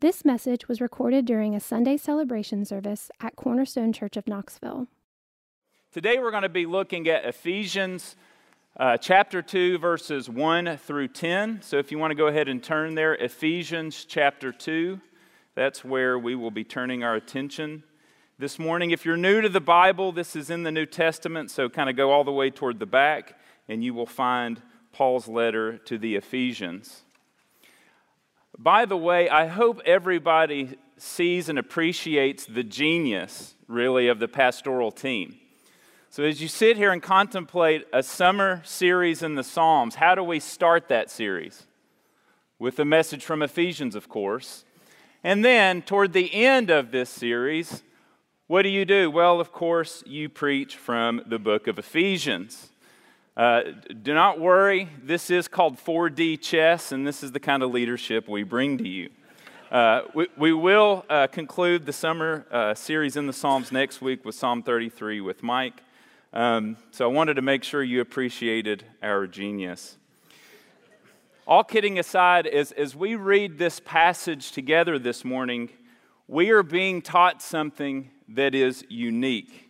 This message was recorded during a Sunday celebration service at Cornerstone Church of Knoxville. Today we're going to be looking at Ephesians uh, chapter 2, verses 1 through 10. So if you want to go ahead and turn there, Ephesians chapter 2, that's where we will be turning our attention this morning. If you're new to the Bible, this is in the New Testament, so kind of go all the way toward the back, and you will find Paul's letter to the Ephesians. By the way, I hope everybody sees and appreciates the genius, really, of the pastoral team. So, as you sit here and contemplate a summer series in the Psalms, how do we start that series? With a message from Ephesians, of course. And then, toward the end of this series, what do you do? Well, of course, you preach from the book of Ephesians. Uh, do not worry, this is called 4D chess, and this is the kind of leadership we bring to you. Uh, we, we, will uh, conclude the summer uh, series in the Psalms next week with Psalm 33 with Mike. Um, so I wanted to make sure you appreciated our genius. All kidding aside, as, as we read this passage together this morning, we are being taught something that is unique.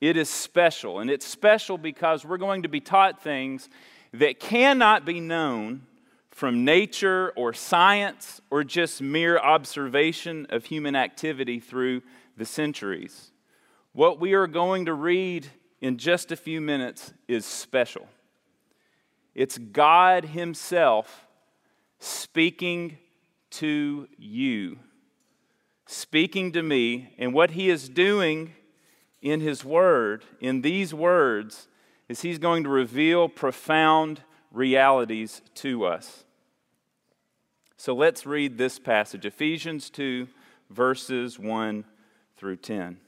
It is special, and it's special because we're going to be taught things that cannot be known from nature or science or just mere observation of human activity through the centuries. What we are going to read in just a few minutes is special. It's God Himself speaking to you, speaking to me, and what He is doing in His Word, in these words, is He's going to reveal profound realities to us. So let's read this passage Ephesians 2, verses 1 through 10.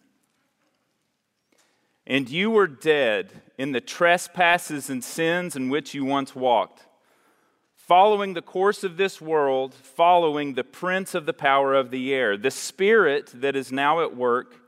And you were dead in the trespasses and sins in which you once walked, following the course of this world, following the prince of the power of the air, the spirit that is now at work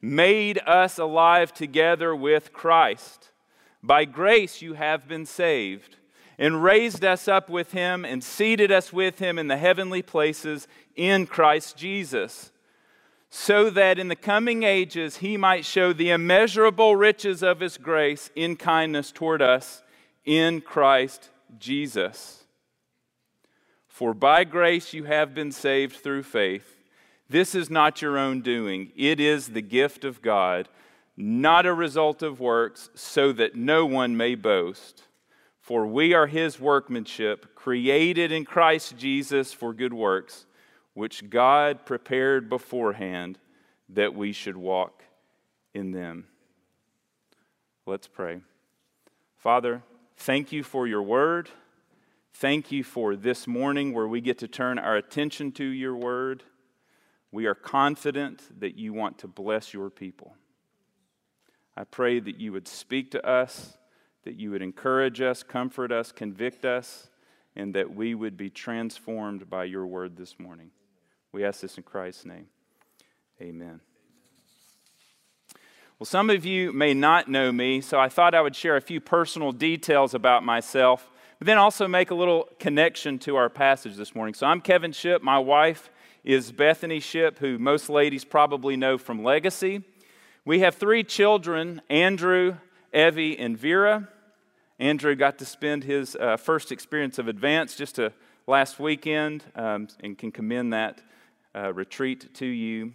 made us alive together with Christ. By grace you have been saved, and raised us up with him, and seated us with him in the heavenly places in Christ Jesus, so that in the coming ages he might show the immeasurable riches of his grace in kindness toward us in Christ Jesus. For by grace you have been saved through faith. This is not your own doing, it is the gift of God, not a result of works, so that no one may boast. For we are his workmanship, created in Christ Jesus for good works, which God prepared beforehand that we should walk in them. Let's pray. Father, thank you for your word. Thank you for this morning where we get to turn our attention to your word. We are confident that you want to bless your people. I pray that you would speak to us, that you would encourage us, comfort us, convict us, and that we would be transformed by your word this morning. We ask this in Christ's name. Amen. Well, some of you may not know me, so I thought I would share a few personal details about myself, but then also make a little connection to our passage this morning. So I'm Kevin Shipp. My wife is Bethany Shipp, who most ladies probably know from Legacy. We have three children Andrew, Evie, and Vera. Andrew got to spend his uh, first experience of advance just last weekend um, and can commend that uh, retreat to you.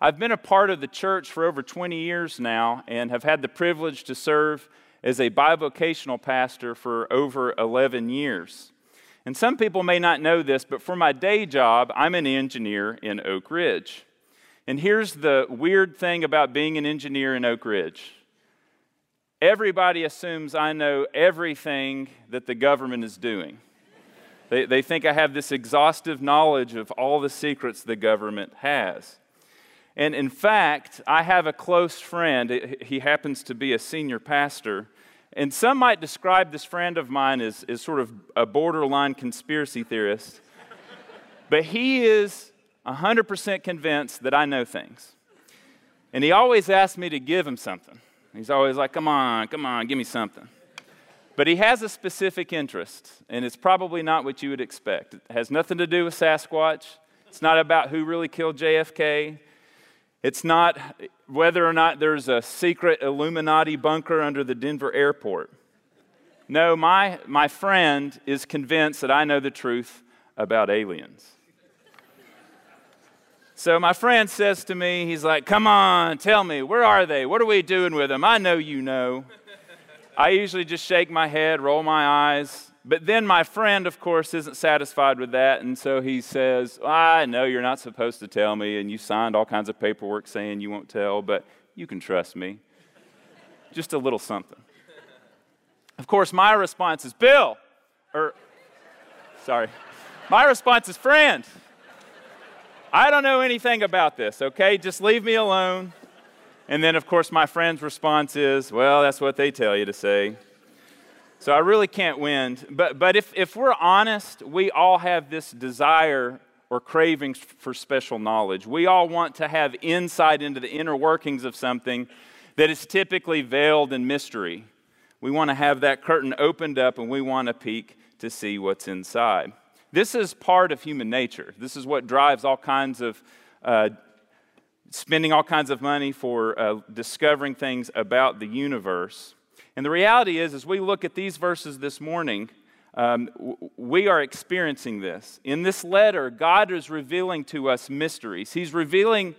I've been a part of the church for over 20 years now and have had the privilege to serve as a bivocational pastor for over 11 years. And some people may not know this, but for my day job, I'm an engineer in Oak Ridge. And here's the weird thing about being an engineer in Oak Ridge everybody assumes I know everything that the government is doing. They, they think I have this exhaustive knowledge of all the secrets the government has. And in fact, I have a close friend. He happens to be a senior pastor. And some might describe this friend of mine as, as sort of a borderline conspiracy theorist. but he is 100% convinced that I know things. And he always asks me to give him something. He's always like, come on, come on, give me something. But he has a specific interest, and it's probably not what you would expect. It has nothing to do with Sasquatch. It's not about who really killed JFK. It's not whether or not there's a secret Illuminati bunker under the Denver airport. No, my, my friend is convinced that I know the truth about aliens. So my friend says to me, he's like, Come on, tell me, where are they? What are we doing with them? I know you know. I usually just shake my head, roll my eyes. But then my friend, of course, isn't satisfied with that. And so he says, I know you're not supposed to tell me, and you signed all kinds of paperwork saying you won't tell, but you can trust me. Just a little something. Of course, my response is, Bill, or, sorry, my response is, friend. I don't know anything about this, okay? Just leave me alone. And then, of course, my friend's response is, well, that's what they tell you to say. So I really can't win. But, but if, if we're honest, we all have this desire or cravings for special knowledge. We all want to have insight into the inner workings of something that is typically veiled in mystery. We want to have that curtain opened up and we want to peek to see what's inside. This is part of human nature. This is what drives all kinds of uh, spending all kinds of money for uh, discovering things about the universe. And the reality is, as we look at these verses this morning, um, we are experiencing this. In this letter, God is revealing to us mysteries. He's revealing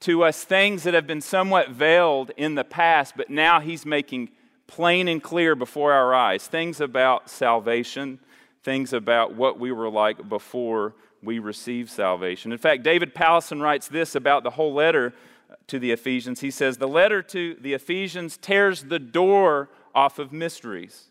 to us things that have been somewhat veiled in the past, but now He's making plain and clear before our eyes things about salvation, things about what we were like before we receive salvation. In fact, David Powlison writes this about the whole letter to the Ephesians. He says, The letter to the Ephesians tears the door off of mysteries.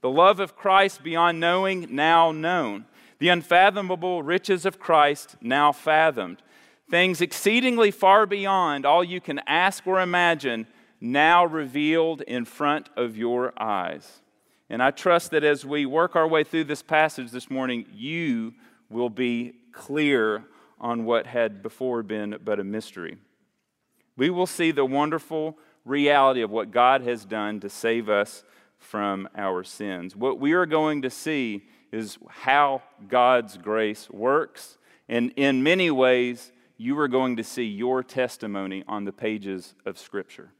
The love of Christ beyond knowing, now known. The unfathomable riches of Christ, now fathomed. Things exceedingly far beyond all you can ask or imagine, now revealed in front of your eyes. And I trust that as we work our way through this passage this morning, you will be clear on what had before been but a mystery. We will see the wonderful reality of what God has done to save us from our sins. What we are going to see is how God's grace works, and in many ways, you are going to see your testimony on the pages of Scripture.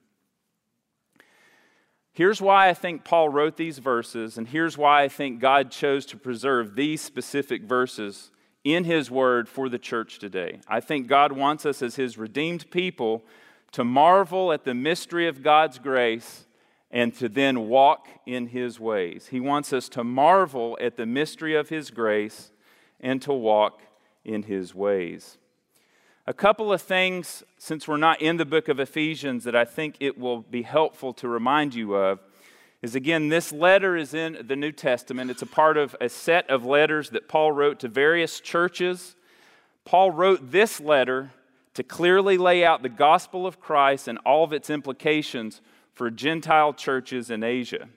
Here's why I think Paul wrote these verses, and here's why I think God chose to preserve these specific verses in His Word for the church today. I think God wants us as His redeemed people to marvel at the mystery of God's grace and to then walk in His ways. He wants us to marvel at the mystery of His grace and to walk in His ways. A couple of things, since we're not in the book of Ephesians, that I think it will be helpful to remind you of is again, this letter is in the New Testament. It's a part of a set of letters that Paul wrote to various churches. Paul wrote this letter to clearly lay out the gospel of Christ and all of its implications for Gentile churches in Asia.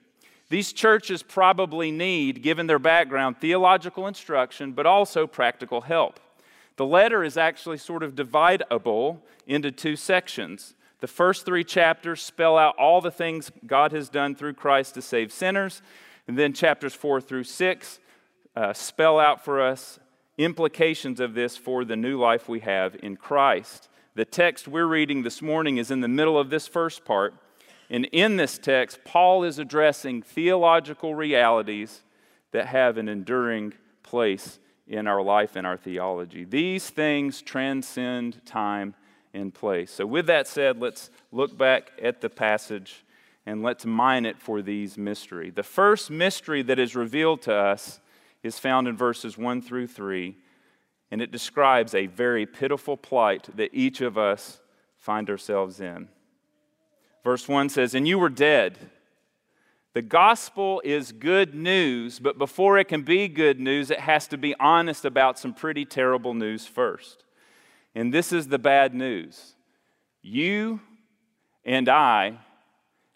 These churches probably need, given their background, theological instruction, but also practical help. The letter is actually sort of dividable into two sections. The first three chapters spell out all the things God has done through Christ to save sinners. And then chapters four through six uh, spell out for us implications of this for the new life we have in Christ. The text we're reading this morning is in the middle of this first part. And in this text, Paul is addressing theological realities that have an enduring place in our life and our theology. These things transcend time and place. So, with that said, let's look back at the passage and let's mine it for these mystery. The first mystery that is revealed to us is found in verses 1 through 3, and it describes a very pitiful plight that each of us find ourselves in. Verse 1 says, And you were dead the gospel is good news, but before it can be good news, it has to be honest about some pretty terrible news first. And this is the bad news You and I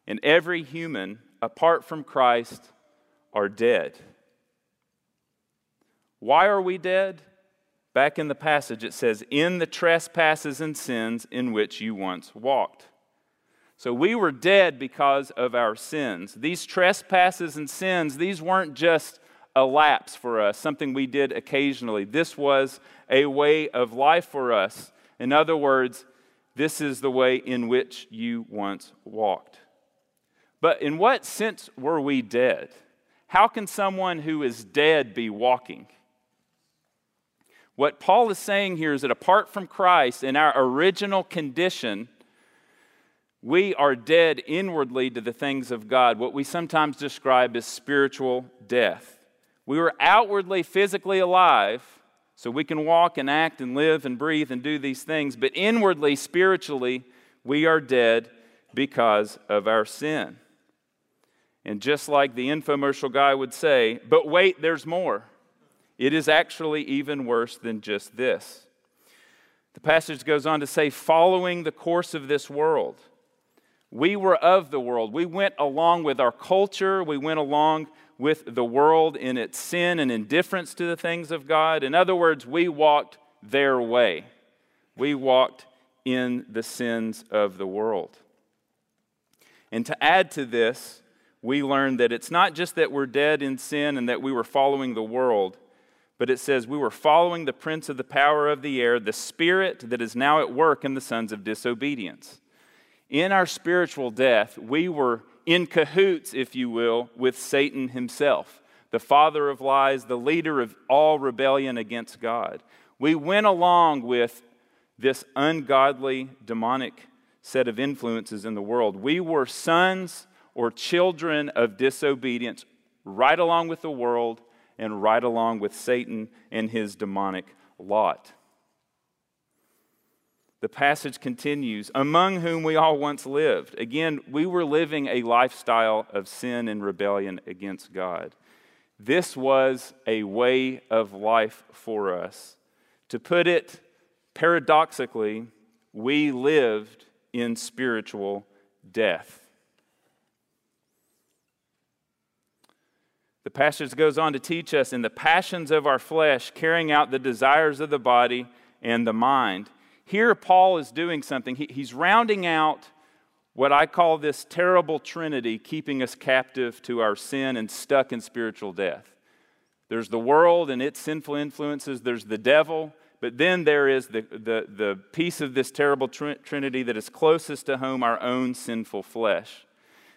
and every human apart from Christ are dead. Why are we dead? Back in the passage, it says, In the trespasses and sins in which you once walked. So we were dead because of our sins. These trespasses and sins, these weren't just a lapse for us, something we did occasionally. This was a way of life for us. In other words, this is the way in which you once walked. But in what sense were we dead? How can someone who is dead be walking? What Paul is saying here is that apart from Christ, in our original condition, we are dead inwardly to the things of God, what we sometimes describe as spiritual death. We were outwardly, physically alive, so we can walk and act and live and breathe and do these things, but inwardly, spiritually, we are dead because of our sin. And just like the infomercial guy would say, but wait, there's more. It is actually even worse than just this. The passage goes on to say, following the course of this world. We were of the world. We went along with our culture. We went along with the world in its sin and indifference to the things of God. In other words, we walked their way. We walked in the sins of the world. And to add to this, we learn that it's not just that we're dead in sin and that we were following the world, but it says we were following the prince of the power of the air, the spirit that is now at work in the sons of disobedience. In our spiritual death, we were in cahoots, if you will, with Satan himself, the father of lies, the leader of all rebellion against God. We went along with this ungodly, demonic set of influences in the world. We were sons or children of disobedience right along with the world and right along with Satan and his demonic lot. The passage continues, among whom we all once lived. Again, we were living a lifestyle of sin and rebellion against God. This was a way of life for us. To put it paradoxically, we lived in spiritual death. The passage goes on to teach us in the passions of our flesh, carrying out the desires of the body and the mind. Here, Paul is doing something. He, he's rounding out what I call this terrible trinity, keeping us captive to our sin and stuck in spiritual death. There's the world and its sinful influences, there's the devil, but then there is the, the, the piece of this terrible tr- trinity that is closest to home, our own sinful flesh.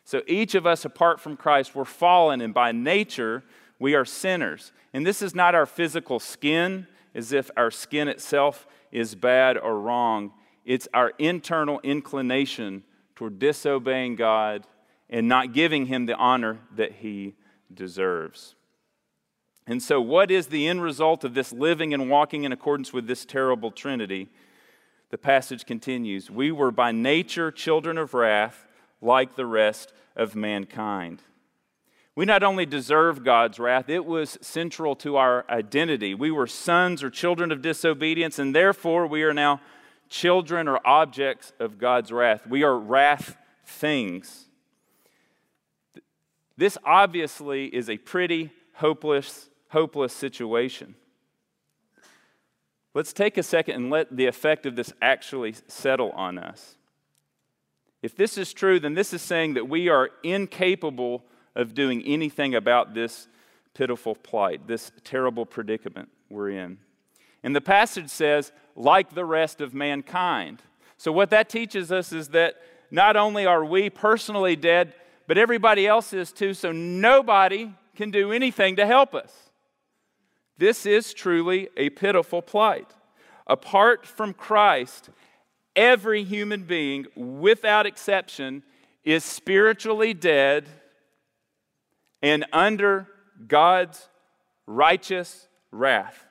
So each of us, apart from Christ, we're fallen, and by nature, we are sinners. And this is not our physical skin, as if our skin itself is bad or wrong. It's our internal inclination toward disobeying God and not giving Him the honor that He deserves. And so, what is the end result of this living and walking in accordance with this terrible Trinity? The passage continues We were by nature children of wrath like the rest of mankind. We not only deserve God's wrath, it was central to our identity. We were sons or children of disobedience, and therefore we are now children or objects of God's wrath. We are wrath things. This obviously is a pretty hopeless, hopeless situation. Let's take a second and let the effect of this actually settle on us. If this is true, then this is saying that we are incapable of doing anything about this pitiful plight, this terrible predicament we're in. And the passage says, like the rest of mankind. So, what that teaches us is that not only are we personally dead, but everybody else is too, so nobody can do anything to help us. This is truly a pitiful plight. Apart from Christ, every human being, without exception, is spiritually dead and under God's righteous wrath.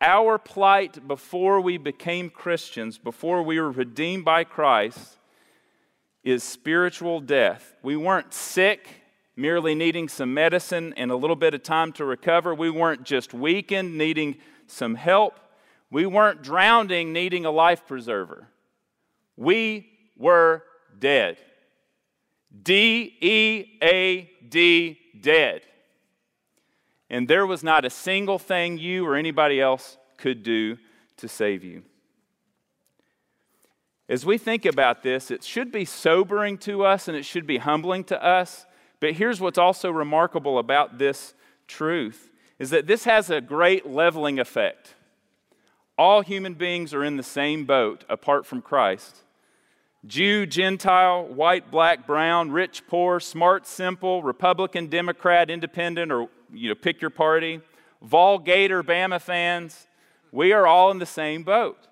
Our plight before we became Christians, before we were redeemed by Christ, is spiritual death. We weren't sick, merely needing some medicine and a little bit of time to recover. We weren't just weakened, needing some help. We weren't drowning needing a life preserver. We were dead. D E A D, dead. And there was not a single thing you or anybody else could do to save you. As we think about this, it should be sobering to us and it should be humbling to us. But here's what's also remarkable about this truth is that this has a great leveling effect. All human beings are in the same boat apart from Christ. Jew, Gentile, white, black, brown, rich, poor, smart, simple, Republican, Democrat, independent, or you know, pick your party, Volgator, Bama fans, we are all in the same boat.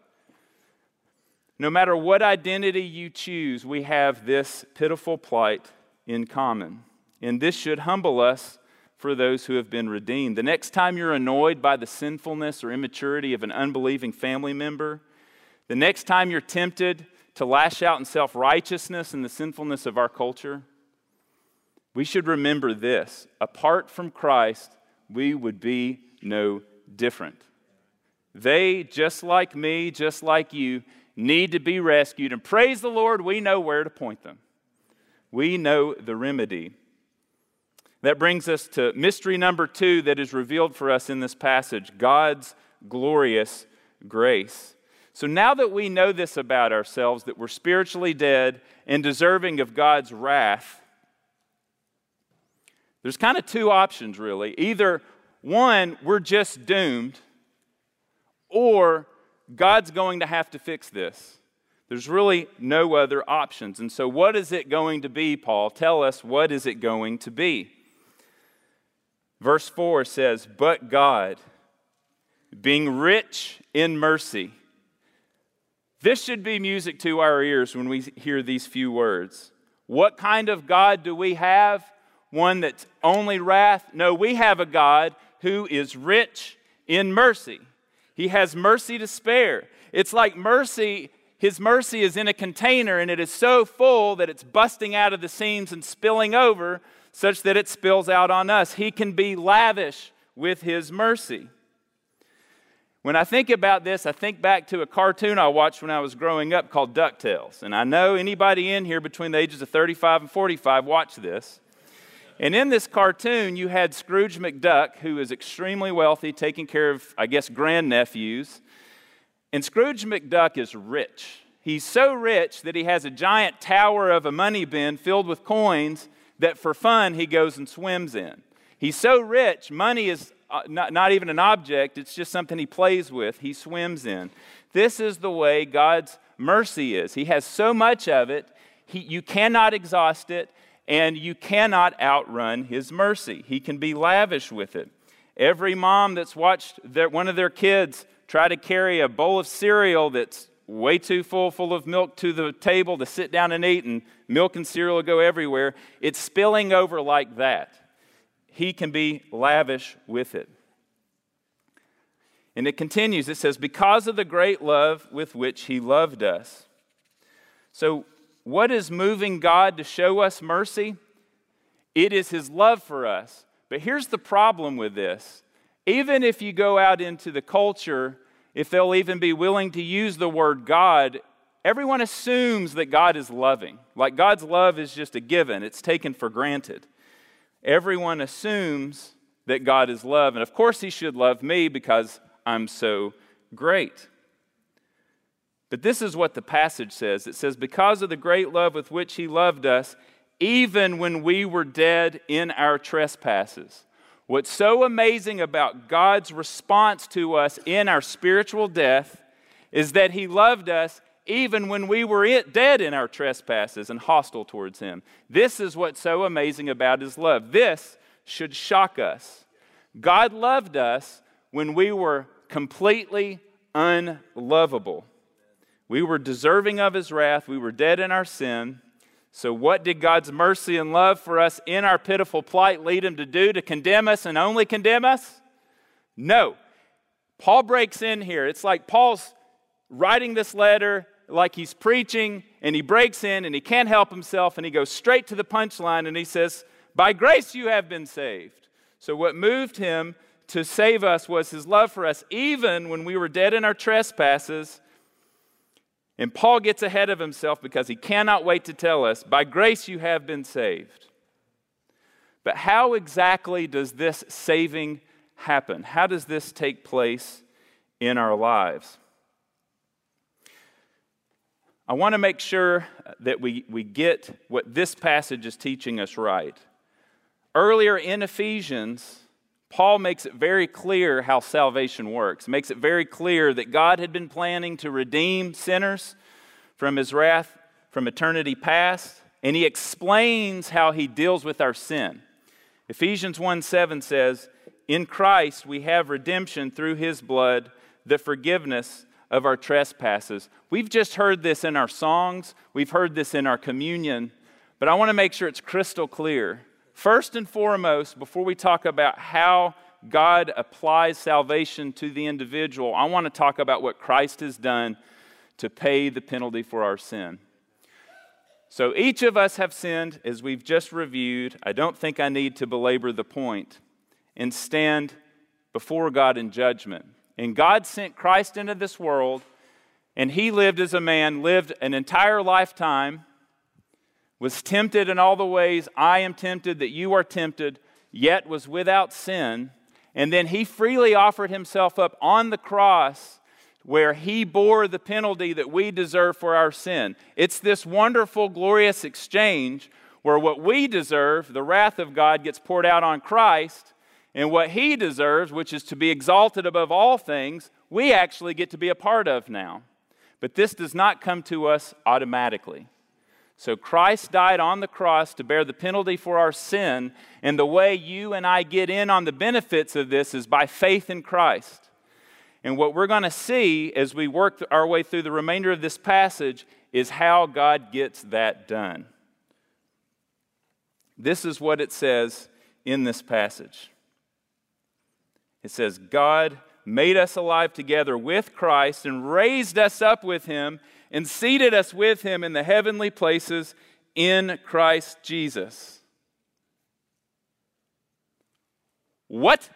No matter what identity you choose, we have this pitiful plight in common. And this should humble us for those who have been redeemed. The next time you're annoyed by the sinfulness or immaturity of an unbelieving family member, the next time you're tempted to lash out in self righteousness and the sinfulness of our culture, we should remember this apart from Christ, we would be no different. They, just like me, just like you, need to be rescued. And praise the Lord, we know where to point them. We know the remedy. That brings us to mystery number two that is revealed for us in this passage God's glorious grace. So now that we know this about ourselves, that we're spiritually dead and deserving of God's wrath, there's kind of two options really. Either one, we're just doomed, or God's going to have to fix this. There's really no other options. And so, what is it going to be, Paul? Tell us, what is it going to be? Verse 4 says, But God, being rich in mercy. This should be music to our ears when we hear these few words. What kind of God do we have? One that's only wrath? No, we have a God who is rich in mercy. He has mercy to spare. It's like mercy, His mercy is in a container and it is so full that it's busting out of the seams and spilling over such that it spills out on us. He can be lavish with His mercy. When I think about this, I think back to a cartoon I watched when I was growing up called DuckTales. And I know anybody in here between the ages of 35 and 45 watched this. And in this cartoon, you had Scrooge McDuck, who is extremely wealthy, taking care of, I guess, grandnephews. And Scrooge McDuck is rich. He's so rich that he has a giant tower of a money bin filled with coins that for fun he goes and swims in. He's so rich, money is uh, not, not even an object, it's just something he plays with, he swims in. This is the way God's mercy is. He has so much of it, he, you cannot exhaust it, and you cannot outrun his mercy. He can be lavish with it. Every mom that's watched their, one of their kids try to carry a bowl of cereal that's way too full, full of milk to the table to sit down and eat, and milk and cereal go everywhere, it's spilling over like that. He can be lavish with it. And it continues, it says, because of the great love with which he loved us. So what is moving God to show us mercy? It is His love for us. But here's the problem with this even if you go out into the culture, if they'll even be willing to use the word God, everyone assumes that God is loving. Like God's love is just a given, it's taken for granted. Everyone assumes that God is love. And of course, He should love me because I'm so great. But this is what the passage says it says, Because of the great love with which he loved us, even when we were dead in our trespasses. What's so amazing about God's response to us in our spiritual death is that he loved us even when we were dead in our trespasses and hostile towards him. This is what's so amazing about his love. This should shock us. God loved us when we were completely unlovable. We were deserving of his wrath. We were dead in our sin. So, what did God's mercy and love for us in our pitiful plight lead him to do? To condemn us and only condemn us? No. Paul breaks in here. It's like Paul's writing this letter like he's preaching, and he breaks in and he can't help himself, and he goes straight to the punchline and he says, By grace you have been saved. So, what moved him to save us was his love for us, even when we were dead in our trespasses. And Paul gets ahead of himself because he cannot wait to tell us, by grace you have been saved. But how exactly does this saving happen? How does this take place in our lives? I want to make sure that we, we get what this passage is teaching us right. Earlier in Ephesians, Paul makes it very clear how salvation works. Makes it very clear that God had been planning to redeem sinners from his wrath from eternity past, and he explains how he deals with our sin. Ephesians 1 7 says, In Christ we have redemption through his blood, the forgiveness of our trespasses. We've just heard this in our songs, we've heard this in our communion, but I want to make sure it's crystal clear First and foremost, before we talk about how God applies salvation to the individual, I want to talk about what Christ has done to pay the penalty for our sin. So each of us have sinned, as we've just reviewed. I don't think I need to belabor the point and stand before God in judgment. And God sent Christ into this world, and he lived as a man, lived an entire lifetime was tempted in all the ways I am tempted, that you are tempted, yet was without sin. And then he freely offered himself up on the cross where he bore the penalty that we deserve for our sin. It's this wonderful, glorious exchange where what we deserve, the wrath of God, gets poured out on Christ, and what he deserves, which is to be exalted above all things, we actually get to be a part of now. But this does not come to us automatically. So Christ died on the cross to bear the penalty for our sin, and the way you and I get in on the benefits of this is by faith in Christ. And what we're going to see as we work our way through the remainder of this passage is how God gets that done. This is what it says in this passage. It says, God made us alive together with Christ and raised us up with him and seated us with him in the heavenly places in Christ Jesus. What?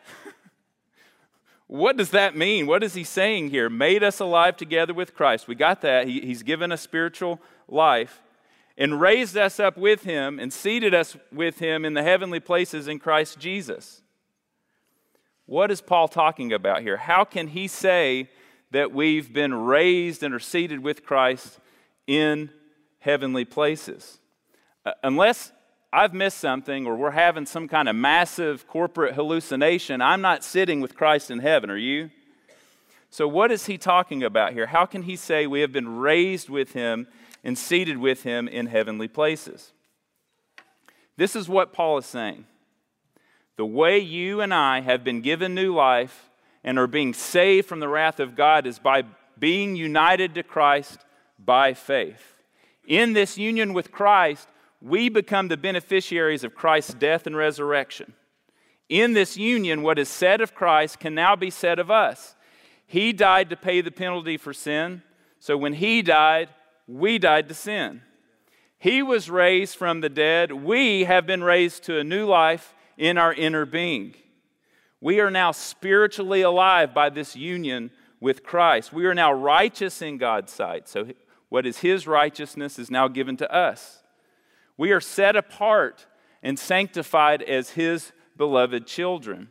what does that mean? What is he saying here? Made us alive together with Christ. We got that. He, he's given us spiritual life and raised us up with him and seated us with him in the heavenly places in Christ Jesus. What is Paul talking about here? How can he say that we've been raised and are seated with Christ in heavenly places. Uh, unless I've missed something or we're having some kind of massive corporate hallucination, I'm not sitting with Christ in heaven, are you? So, what is he talking about here? How can he say we have been raised with him and seated with him in heavenly places? This is what Paul is saying. The way you and I have been given new life and are being saved from the wrath of God is by being united to Christ by faith. In this union with Christ, we become the beneficiaries of Christ's death and resurrection. In this union, what is said of Christ can now be said of us. He died to pay the penalty for sin, so when He died, we died to sin. He was raised from the dead. We have been raised to a new life in our inner being. We are now spiritually alive by this union with Christ. We are now righteous in God's sight. So, what is His righteousness is now given to us. We are set apart and sanctified as His beloved children.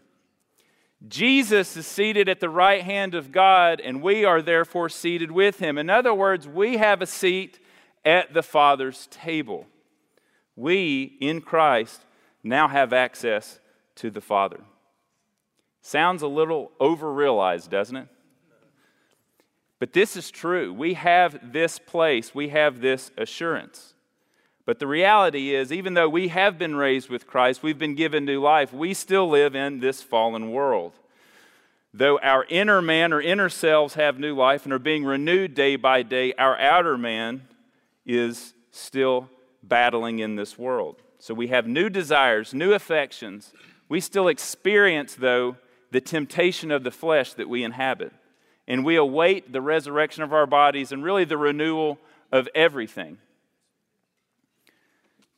Jesus is seated at the right hand of God, and we are therefore seated with Him. In other words, we have a seat at the Father's table. We, in Christ, now have access to the Father. Sounds a little overrealized, doesn't it? But this is true. We have this place, we have this assurance. But the reality is, even though we have been raised with Christ, we've been given new life, we still live in this fallen world. Though our inner man or inner selves have new life and are being renewed day by day, our outer man is still battling in this world. So we have new desires, new affections. We still experience, though, the temptation of the flesh that we inhabit. And we await the resurrection of our bodies and really the renewal of everything.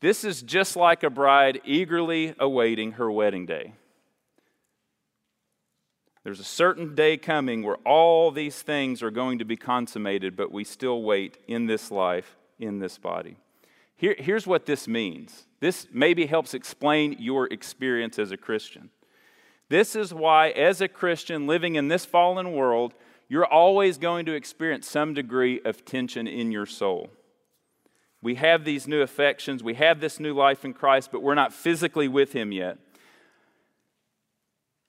This is just like a bride eagerly awaiting her wedding day. There's a certain day coming where all these things are going to be consummated, but we still wait in this life, in this body. Here, here's what this means. This maybe helps explain your experience as a Christian. This is why, as a Christian living in this fallen world, you're always going to experience some degree of tension in your soul. We have these new affections, we have this new life in Christ, but we're not physically with Him yet.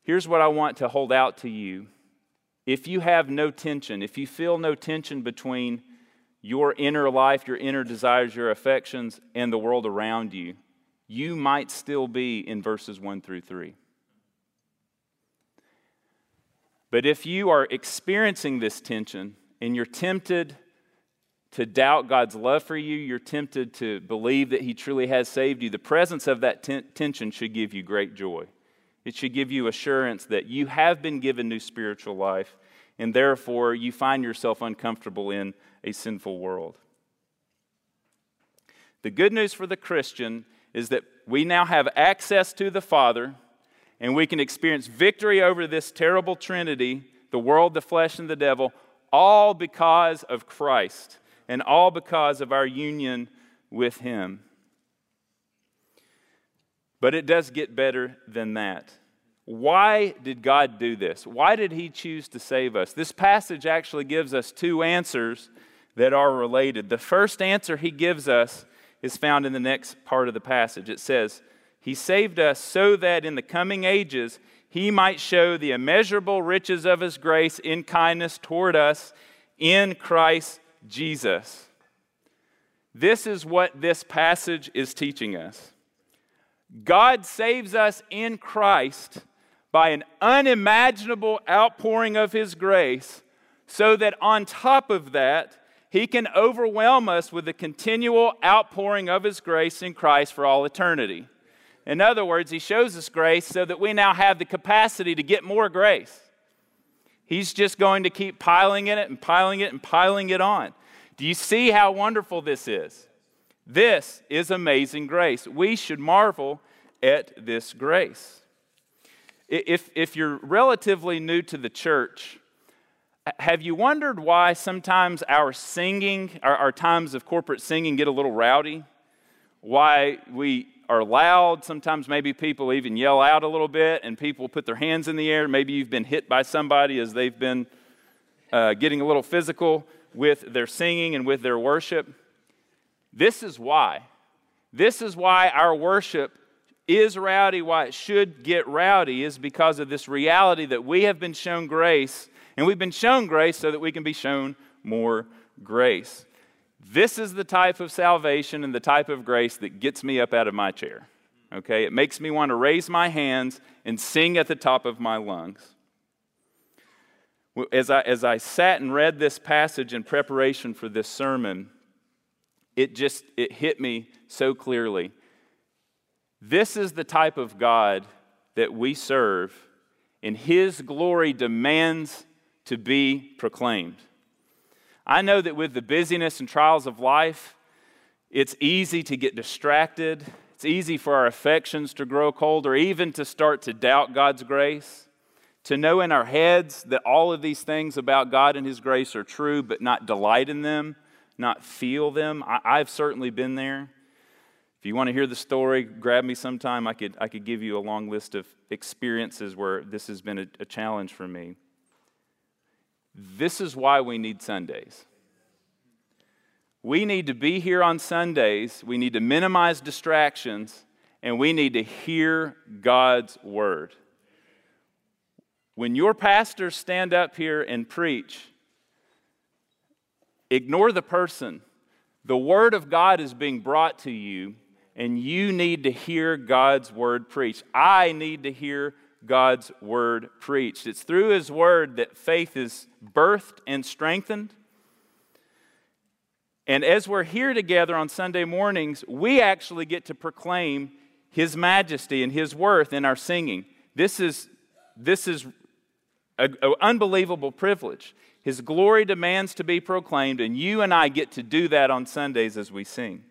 Here's what I want to hold out to you. If you have no tension, if you feel no tension between your inner life, your inner desires, your affections, and the world around you, you might still be in verses 1 through 3. But if you are experiencing this tension and you're tempted to doubt God's love for you, you're tempted to believe that He truly has saved you, the presence of that ten- tension should give you great joy. It should give you assurance that you have been given new spiritual life, and therefore you find yourself uncomfortable in a sinful world. The good news for the Christian is that we now have access to the Father, and we can experience victory over this terrible trinity the world, the flesh, and the devil all because of Christ and all because of our union with Him. But it does get better than that. Why did God do this? Why did He choose to save us? This passage actually gives us two answers that are related. The first answer He gives us is found in the next part of the passage. It says, He saved us so that in the coming ages He might show the immeasurable riches of His grace in kindness toward us in Christ Jesus. This is what this passage is teaching us. God saves us in Christ by an unimaginable outpouring of His grace, so that on top of that, He can overwhelm us with the continual outpouring of His grace in Christ for all eternity. In other words, He shows us grace so that we now have the capacity to get more grace. He's just going to keep piling it and piling it and piling it on. Do you see how wonderful this is? This is amazing grace. We should marvel at this grace. If, if you're relatively new to the church, have you wondered why sometimes our singing, our, our times of corporate singing, get a little rowdy? Why we are loud. Sometimes maybe people even yell out a little bit and people put their hands in the air. Maybe you've been hit by somebody as they've been uh, getting a little physical with their singing and with their worship. This is why. This is why our worship is rowdy, why it should get rowdy, is because of this reality that we have been shown grace, and we've been shown grace so that we can be shown more grace. This is the type of salvation and the type of grace that gets me up out of my chair. Okay? It makes me want to raise my hands and sing at the top of my lungs. As I, as I sat and read this passage in preparation for this sermon, it just it hit me so clearly. This is the type of God that we serve, and his glory demands to be proclaimed. I know that with the busyness and trials of life, it's easy to get distracted. It's easy for our affections to grow cold or even to start to doubt God's grace. To know in our heads that all of these things about God and His grace are true, but not delight in them, not feel them. I, have certainly been there. If you want to hear the story, grab me sometime. I could, I could give you a long list of experiences where this has been a, a challenge for me. This is why we need Sundays. We need to be here on Sundays, we need to minimize distractions, and we need to hear God's word. When your pastors stand up here and preach, ignore the person. The word of God is being brought to you, and you need to hear God's word preached. I need to hear God's word preached. It's through his word that faith is birthed and strengthened. And as we're here together on Sunday mornings, we actually get to proclaim his majesty and his worth in our singing. This is, this is an unbelievable privilege. His glory demands to be proclaimed, and you and I get to do that on Sundays as we sing.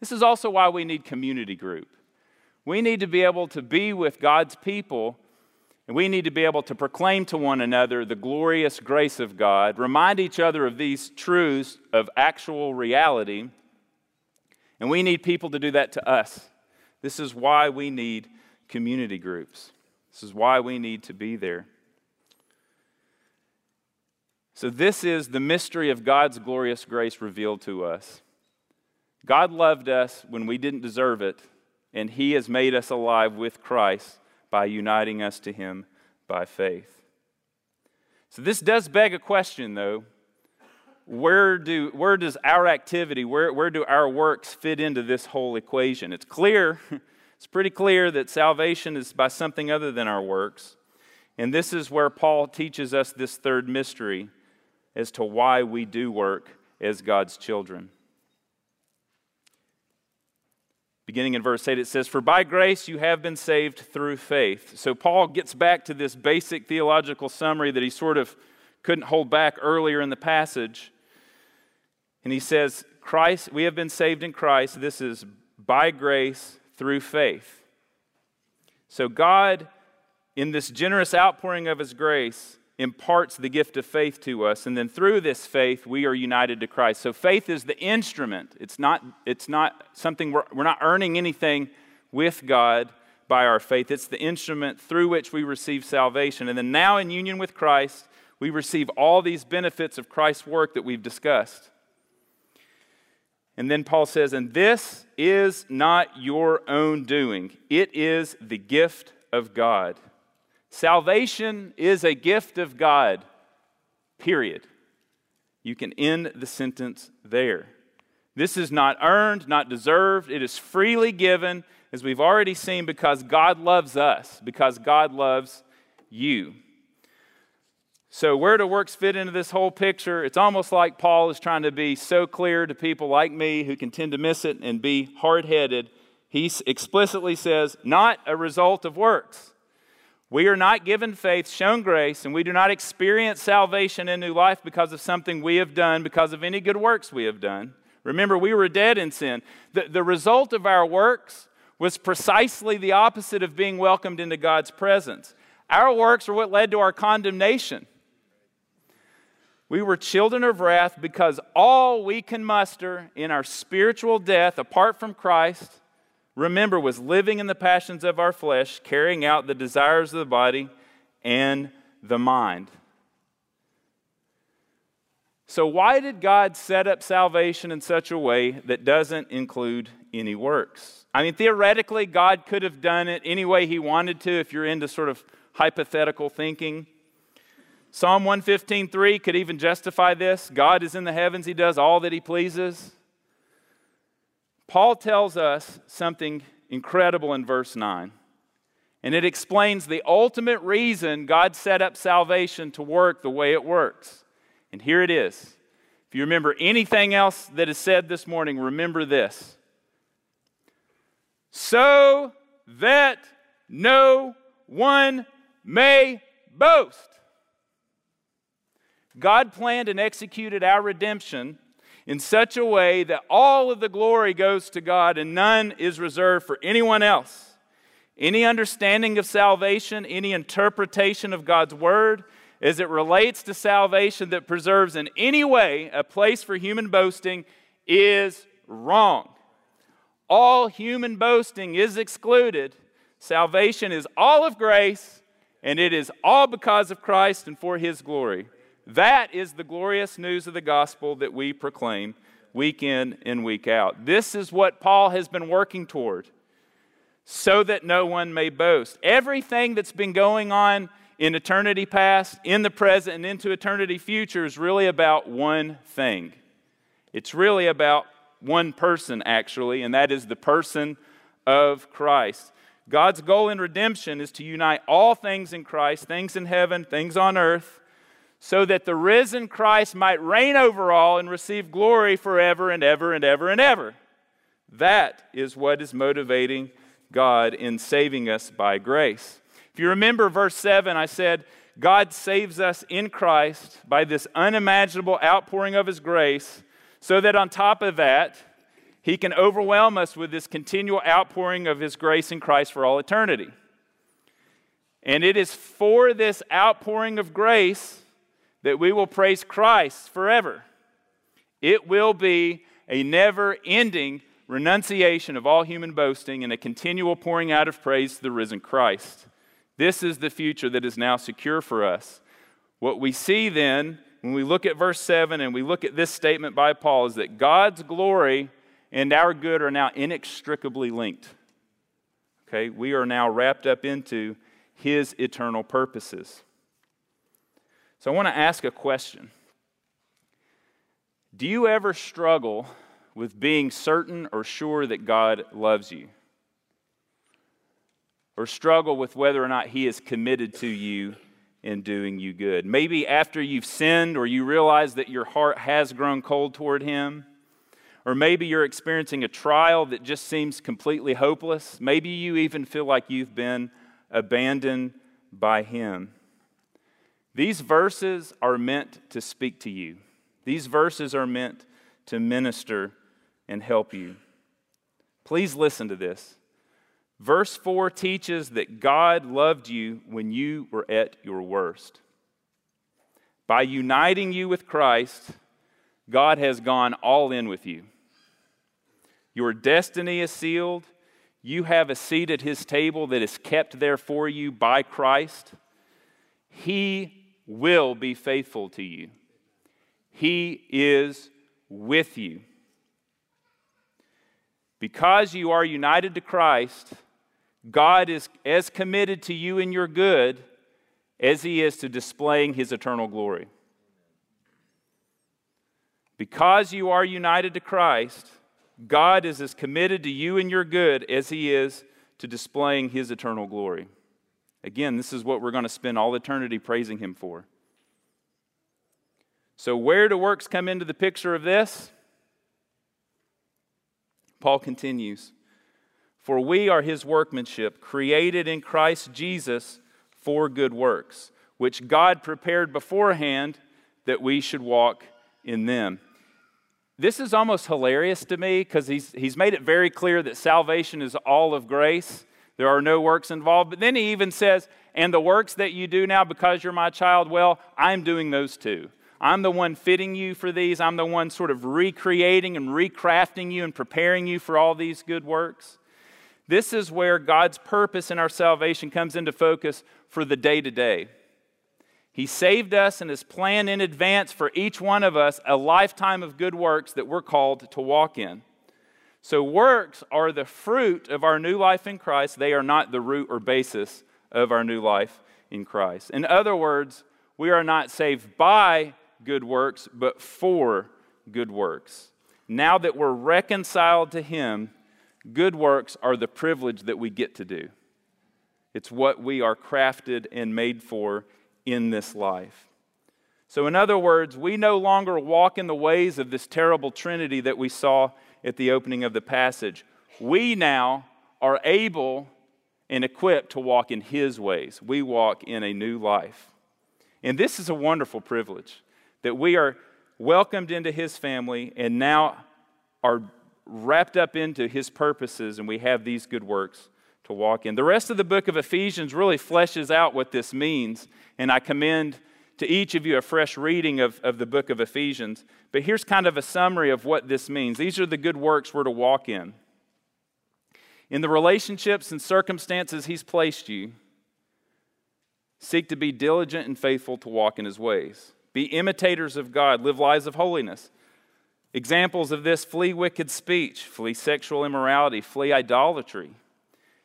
This is also why we need community group. We need to be able to be with God's people And we need to be able to proclaim to one another the glorious grace of God, remind each other of these truths of actual reality. And we need people to do that to us. This is why we need community groups. This is why we need to be there. So, this is the mystery of God's glorious grace revealed to us. God loved us when we didn't deserve it, and He has made us alive with Christ by uniting us to Him by faith. So, this does beg a question, though. Where, do, where does our activity, where, where do our works fit into this whole equation? It's clear, it's pretty clear that salvation is by something other than our works. And this is where Paul teaches us this third mystery as to why we do work as God's children. Beginning in verse 8, it says, For by grace you have been saved through faith. So Paul gets back to this basic theological summary that he sort of couldn't hold back earlier in the passage. And he says, Christ, we have been saved in Christ. This is by grace through faith. So God, in this generous outpouring of his grace, imparts the gift of faith to us. And then through this faith, we are united to Christ. So faith is the instrument. It's not, it's not something we're, we're not earning anything with God by our faith. It's the instrument through which we receive salvation. And then now, in union with Christ, we receive all these benefits of Christ's work that we've discussed. And then Paul says, And this is not your own doing, it is the gift of God. Salvation is a gift of God, period. You can end the sentence there. This is not earned, not deserved. It is freely given, as we've already seen, because God loves us, because God loves you. So, where do works fit into this whole picture? It's almost like Paul is trying to be so clear to people like me who can tend to miss it and be hard headed. He explicitly says, not a result of works. We are not given faith, shown grace, and we do not experience salvation and new life because of something we have done, because of any good works we have done. Remember, we were dead in sin. The, the result of our works was precisely the opposite of being welcomed into God's presence. Our works are what led to our condemnation. We were children of wrath because all we can muster in our spiritual death apart from Christ remember, was living in the passions of our flesh, carrying out the desires of the body and the mind. So, why did God set up salvation in such a way that doesn't include any works? I mean, theoretically, God could have done it any way He wanted to if you're into sort of hypothetical thinking. Psalm 115.3 could even justify this. God is in the heavens, He does all that He pleases. Paul tells us something incredible in verse 9. And it explains the ultimate reason God set up salvation to work the way it works. And here it is. If you remember anything else that is said this morning, remember this. So that no one may boast. God planned and executed our redemption in such a way that all of the glory goes to God and none is reserved for anyone else. Any understanding of salvation, any interpretation of God's word as it relates to salvation that preserves in any way a place for human boasting is wrong. All human boasting is excluded. Salvation is all of grace, and it is all because of Christ and for his glory. That is the glorious news of the gospel that we proclaim week in and week out. This is what Paul has been working toward so that no one may boast. Everything that's been going on in eternity past, in the present, and into eternity future is really about one thing. It's really about one person, actually, and that is the person of Christ. God's goal in redemption is to unite all things in Christ, things in heaven, things on earth, so that the risen Christ might reign over all and receive glory forever and ever and ever and ever. That is what is motivating God in saving us by grace. If you remember verse 7, I said, God saves us in Christ by this unimaginable outpouring of His grace, so that on top of that, He can overwhelm us with this continual outpouring of His grace in Christ for all eternity. And it is for this outpouring of grace that we will praise Christ forever. It will be a never ending renunciation of all human boasting and a continual pouring out of praise to the risen Christ. This is the future that is now secure for us. What we see then, when we look at verse 7 and we look at this statement by Paul, is that God's glory and our good are now inextricably linked. Okay, we are now wrapped up into his eternal purposes. So I want to ask a question Do you ever struggle with being certain or sure that God loves you? Or struggle with whether or not he is committed to you in doing you good? Maybe after you've sinned or you realize that your heart has grown cold toward him. Or maybe you're experiencing a trial that just seems completely hopeless. Maybe you even feel like you've been abandoned by Him. These verses are meant to speak to you, these verses are meant to minister and help you. Please listen to this. Verse 4 teaches that God loved you when you were at your worst. By uniting you with Christ, God has gone all in with you. Your destiny is sealed. You have a seat at his table that is kept there for you by Christ. He will be faithful to you. He is with you. Because you are united to Christ, God is as committed to you and your good as he is to displaying his eternal glory. Because you are united to Christ, God is as committed to you and your good as He is to displaying His eternal glory. Again, this is what we're going to spend all eternity praising Him for. So, where do works come into the picture of this? Paul continues For we are His workmanship, created in Christ Jesus for good works, which God prepared beforehand that we should walk in them. This is almost hilarious to me because he's, he's made it very clear that salvation is all of grace. There are no works involved. But then he even says, and the works that you do now because you're my child, well, I'm doing those too. I'm the one fitting you for these. I'm the one sort of recreating and recrafting you and preparing you for all these good works. This is where God's purpose in our salvation comes into focus for the day to day. He saved us and has planned in advance for each one of us a lifetime of good works that we're called to walk in. So, works are the fruit of our new life in Christ. They are not the root or basis of our new life in Christ. In other words, we are not saved by good works, but for good works. Now that we're reconciled to Him, good works are the privilege that we get to do. It's what we are crafted and made for in this life. So, in other words, we no longer walk in the ways of this terrible Trinity that we saw at the opening of the passage. We now are able and equipped to walk in His ways. We walk in a new life. And this is a wonderful privilege that we are welcomed into His family and now are wrapped up into His purposes, and we have these good works to walk in. The rest of the book of Ephesians really fleshes out what this means, and I commend to each of you a fresh reading of, of the book of Ephesians. But here's kind of a summary of what this means. These are the good works we're to walk in. In the relationships and circumstances He's placed you, seek to be diligent and faithful to walk in His ways. Be imitators of God, live lives of holiness. Examples of this flee wicked speech, flee sexual immorality, flee idolatry.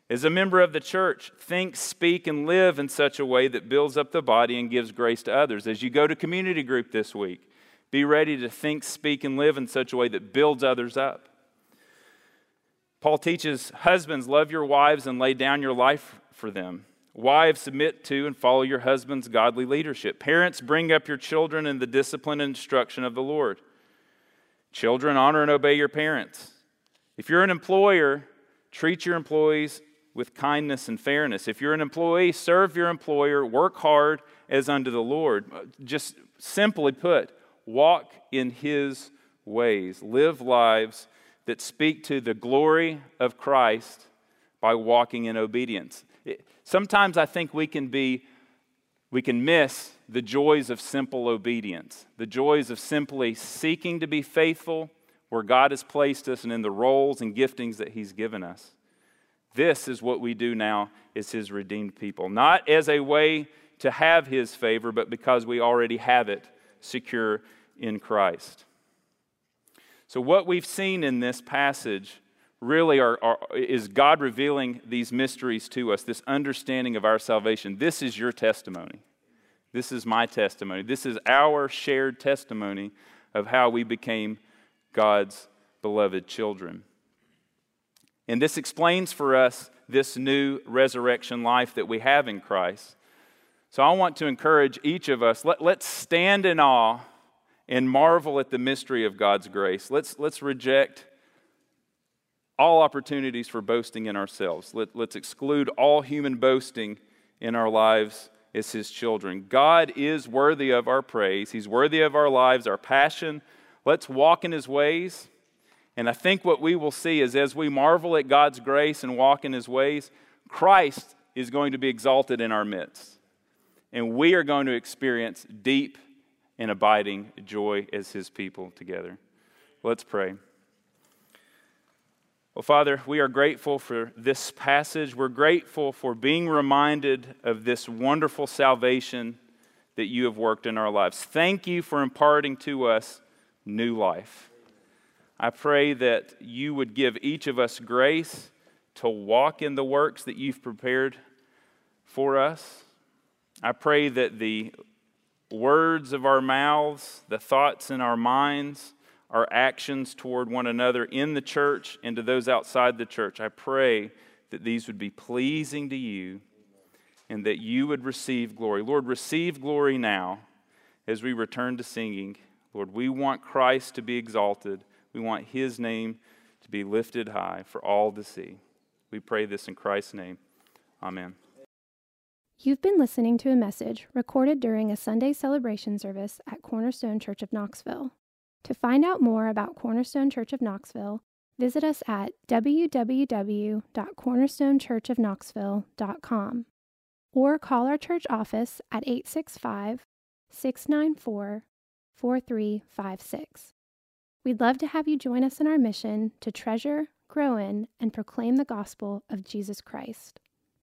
As a member of the church, think, speak, and live in such a way that builds up the body and gives grace to others. As you go to community group this week, be ready to think, speak, and live in such a way that builds others up. Paul teaches husbands, love your wives and lay down your life for them. Wives, submit to and follow your husband's godly leadership. Parents, bring up your children in the discipline and instruction of the Lord. Children, honor and obey your parents. If you're an employer, treat your employees with kindness and fairness. If you're an employee, serve your employer, work hard as unto the Lord. Uh, just simply put, walk in his ways, live lives that speak to the glory of Christ by walking in obedience. Sometimes I think we can be, we can miss the joys of simple obedience, the joys of simply seeking to be faithful where God has placed us and in the roles and giftings that He's given us. This is what we do now as His redeemed people, not as a way to have His favor, but because we already have it secure in Christ. So, what we've seen in this passage really are, are, is God revealing these mysteries to us, this understanding of our salvation. This is your testimony. This is my testimony. This is our shared testimony of how we became God's beloved children. And this explains for us this new resurrection life that we have in Christ. So I want to encourage each of us let, let's stand in awe and marvel at the mystery of God's grace. Let's, let's reject all opportunities for boasting in ourselves. Let, let's exclude all human boasting in our lives as His children. God is worthy of our praise, He's worthy of our lives, our passion. Let's walk in His ways. And I think what we will see is as we marvel at God's grace and walk in His ways, Christ is going to be exalted in our midst. And we are going to experience deep and abiding joy as His people together. Let's pray. Well, Father, we are grateful for this passage. We're grateful for being reminded of this wonderful salvation that you have worked in our lives. Thank you for imparting to us new life. I pray that you would give each of us grace to walk in the works that you've prepared for us. I pray that the words of our mouths, the thoughts in our minds, our actions toward one another in the church and to those outside the church, I pray that these would be pleasing to you and that you would receive glory. Lord, receive glory now as we return to singing. Lord, we want Christ to be exalted. We want his name to be lifted high for all to see. We pray this in Christ's name. Amen. You've been listening to a message recorded during a Sunday celebration service at Cornerstone Church of Knoxville. To find out more about Cornerstone Church of Knoxville, visit us at www.cornerstonechurchofknoxville.com or call our church office at 865 694 4356. We'd love to have you join us in our mission to treasure, grow in, and proclaim the gospel of Jesus Christ.